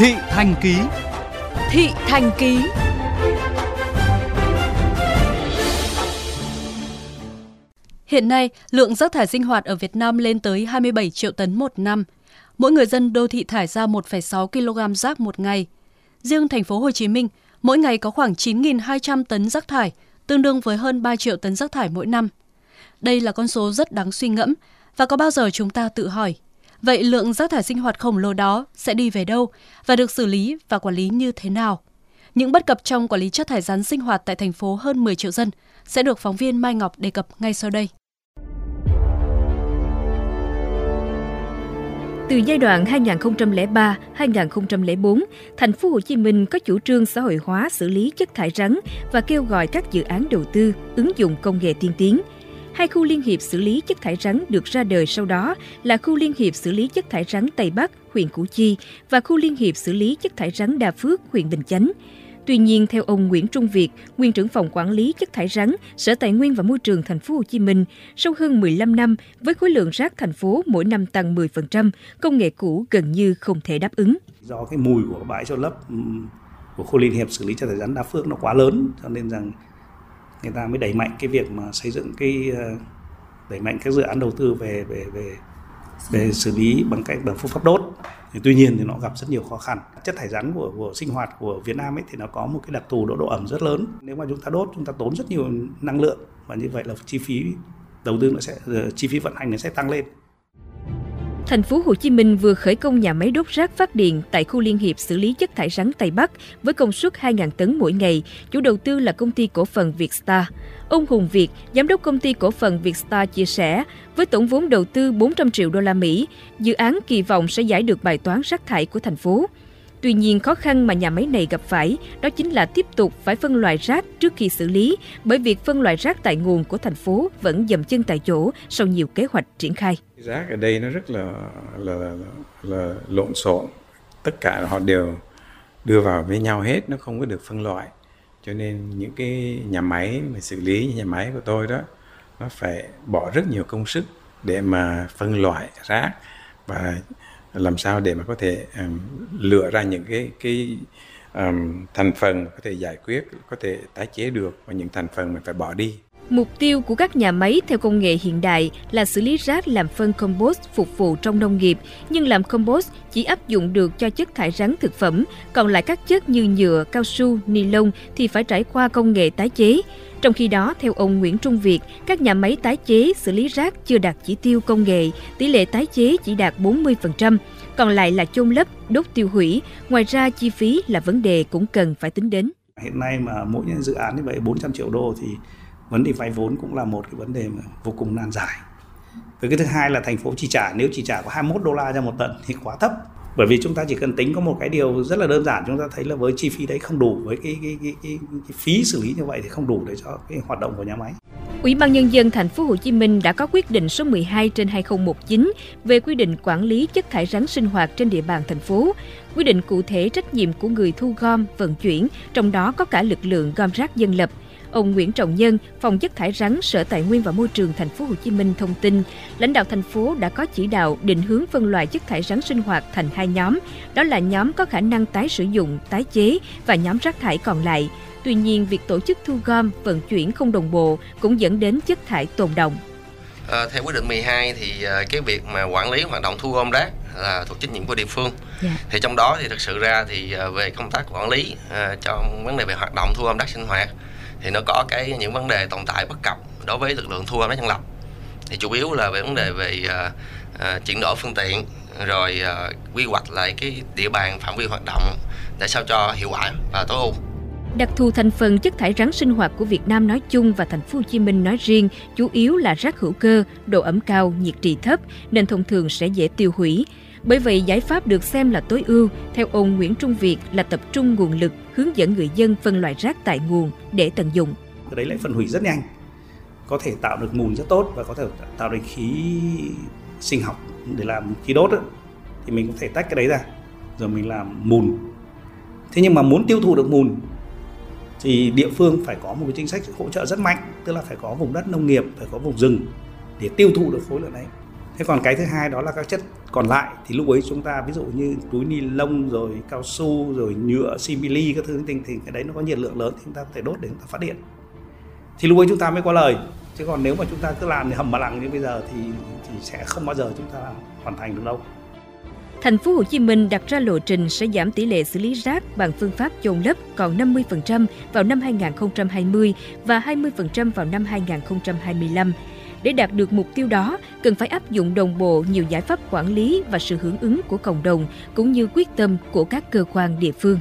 Thị Thành Ký Thị Thành Ký Hiện nay, lượng rác thải sinh hoạt ở Việt Nam lên tới 27 triệu tấn một năm. Mỗi người dân đô thị thải ra 1,6 kg rác một ngày. Riêng thành phố Hồ Chí Minh, mỗi ngày có khoảng 9.200 tấn rác thải, tương đương với hơn 3 triệu tấn rác thải mỗi năm. Đây là con số rất đáng suy ngẫm và có bao giờ chúng ta tự hỏi, vậy lượng rác thải sinh hoạt khổng lồ đó sẽ đi về đâu và được xử lý và quản lý như thế nào? Những bất cập trong quản lý chất thải rắn sinh hoạt tại thành phố hơn 10 triệu dân sẽ được phóng viên Mai Ngọc đề cập ngay sau đây. Từ giai đoạn 2003-2004, thành phố Hồ Chí Minh có chủ trương xã hội hóa xử lý chất thải rắn và kêu gọi các dự án đầu tư ứng dụng công nghệ tiên tiến. Hai khu liên hiệp xử lý chất thải rắn được ra đời sau đó là khu liên hiệp xử lý chất thải rắn Tây Bắc, huyện Củ Chi và khu liên hiệp xử lý chất thải rắn Đa Phước, huyện Bình Chánh. Tuy nhiên, theo ông Nguyễn Trung Việt, nguyên trưởng phòng quản lý chất thải rắn, Sở Tài nguyên và Môi trường thành phố Hồ Chí Minh, sau hơn 15 năm với khối lượng rác thành phố mỗi năm tăng 10%, công nghệ cũ gần như không thể đáp ứng. Do cái mùi của bãi trôn lấp ừ, của khu liên hiệp xử lý chất thải rắn Đa Phước nó quá lớn cho nên rằng người ta mới đẩy mạnh cái việc mà xây dựng cái ờ, đẩy mạnh các dự án đầu tư về về về về xử lý bằng cách bằng phương pháp đốt. Thì tuy nhiên thì nó gặp rất nhiều khó khăn. Chất thải rắn của, của sinh hoạt của Việt Nam ấy thì nó có một cái đặc thù độ độ ẩm rất lớn. Nếu mà chúng ta đốt chúng ta tốn rất nhiều năng lượng và như vậy là chi phí đầu tư nó sẽ ờ, chi phí vận hành nó sẽ tăng lên Thành phố Hồ Chí Minh vừa khởi công nhà máy đốt rác phát điện tại khu liên hiệp xử lý chất thải rắn Tây Bắc với công suất 2.000 tấn mỗi ngày. Chủ đầu tư là công ty cổ phần Vietstar. Ông Hùng Việt, giám đốc công ty cổ phần Vietstar chia sẻ, với tổng vốn đầu tư 400 triệu đô la Mỹ, dự án kỳ vọng sẽ giải được bài toán rác thải của thành phố. Tuy nhiên, khó khăn mà nhà máy này gặp phải đó chính là tiếp tục phải phân loại rác trước khi xử lý, bởi việc phân loại rác tại nguồn của thành phố vẫn dậm chân tại chỗ sau nhiều kế hoạch triển khai. Rác ở đây nó rất là là, là, là lộn xộn, tất cả họ đều đưa vào với nhau hết, nó không có được phân loại. Cho nên những cái nhà máy mà xử lý như nhà máy của tôi đó, nó phải bỏ rất nhiều công sức để mà phân loại rác và làm sao để mà có thể um, lựa ra những cái cái um, thành phần có thể giải quyết có thể tái chế được và những thành phần mình phải bỏ đi. Mục tiêu của các nhà máy theo công nghệ hiện đại là xử lý rác làm phân compost phục vụ trong nông nghiệp, nhưng làm compost chỉ áp dụng được cho chất thải rắn thực phẩm, còn lại các chất như nhựa, cao su, ni lông thì phải trải qua công nghệ tái chế. Trong khi đó, theo ông Nguyễn Trung Việt, các nhà máy tái chế xử lý rác chưa đạt chỉ tiêu công nghệ, tỷ lệ tái chế chỉ đạt 40%, còn lại là chôn lấp, đốt tiêu hủy. Ngoài ra, chi phí là vấn đề cũng cần phải tính đến. Hiện nay mà mỗi dự án như vậy 400 triệu đô thì vấn đề vay vốn cũng là một cái vấn đề mà vô cùng nan giải. Với cái thứ hai là thành phố chi trả nếu chỉ trả có 21 đô la cho một tấn thì quá thấp bởi vì chúng ta chỉ cần tính có một cái điều rất là đơn giản chúng ta thấy là với chi phí đấy không đủ với cái cái, cái, cái, cái phí xử lý như vậy thì không đủ để cho cái hoạt động của nhà máy. Ủy ban nhân dân thành phố Hồ Chí Minh đã có quyết định số 12 trên 2019 về quy định quản lý chất thải rắn sinh hoạt trên địa bàn thành phố. Quy định cụ thể trách nhiệm của người thu gom, vận chuyển, trong đó có cả lực lượng gom rác dân lập, Ông Nguyễn Trọng Nhân, phòng chất thải rắn Sở Tài nguyên và Môi trường thành phố Hồ Chí Minh thông tin, lãnh đạo thành phố đã có chỉ đạo định hướng phân loại chất thải rắn sinh hoạt thành hai nhóm, đó là nhóm có khả năng tái sử dụng, tái chế và nhóm rác thải còn lại. Tuy nhiên, việc tổ chức thu gom, vận chuyển không đồng bộ cũng dẫn đến chất thải tồn động. À, theo quyết định 12 thì uh, cái việc mà quản lý hoạt động thu gom rác là thuộc trách nhiệm của địa phương. Yeah. Dạ. Thì trong đó thì thực sự ra thì uh, về công tác quản lý uh, trong vấn đề về hoạt động thu gom rác sinh hoạt thì nó có cái những vấn đề tồn tại bất cập đối với lực lượng thu gom rác dân lập thì chủ yếu là về vấn đề về uh, uh, chuyển đổi phương tiện rồi uh, quy hoạch lại cái địa bàn phạm vi hoạt động để sao cho hiệu quả và tối ưu Đặc thù thành phần chất thải rắn sinh hoạt của Việt Nam nói chung và thành phố Hồ Chí Minh nói riêng chủ yếu là rác hữu cơ, độ ẩm cao, nhiệt trì thấp nên thông thường sẽ dễ tiêu hủy. Bởi vậy, giải pháp được xem là tối ưu, theo ông Nguyễn Trung Việt là tập trung nguồn lực hướng dẫn người dân phân loại rác tại nguồn để tận dụng. cái Đấy lại phân hủy rất nhanh, có thể tạo được mùn rất tốt và có thể tạo được khí sinh học để làm khí đốt ấy. thì mình có thể tách cái đấy ra rồi mình làm mùn. Thế nhưng mà muốn tiêu thụ được mùn thì địa phương phải có một cái chính sách hỗ trợ rất mạnh, tức là phải có vùng đất nông nghiệp, phải có vùng rừng để tiêu thụ được khối lượng đấy thế còn cái thứ hai đó là các chất còn lại. Thì lúc ấy chúng ta, ví dụ như túi ni lông, rồi cao su, rồi nhựa, simili, các thứ tình thì cái đấy nó có nhiệt lượng lớn thì chúng ta có thể đốt để chúng ta phát điện. Thì lúc ấy chúng ta mới có lời. Chứ còn nếu mà chúng ta cứ làm thì hầm mà lặng như bây giờ thì thì sẽ không bao giờ chúng ta hoàn thành được đâu. Thành phố Hồ Chí Minh đặt ra lộ trình sẽ giảm tỷ lệ xử lý rác bằng phương pháp chôn lấp còn 50% vào năm 2020 và 20% vào năm 2025. Để đạt được mục tiêu đó, cần phải áp dụng đồng bộ nhiều giải pháp quản lý và sự hưởng ứng của cộng đồng cũng như quyết tâm của các cơ quan địa phương.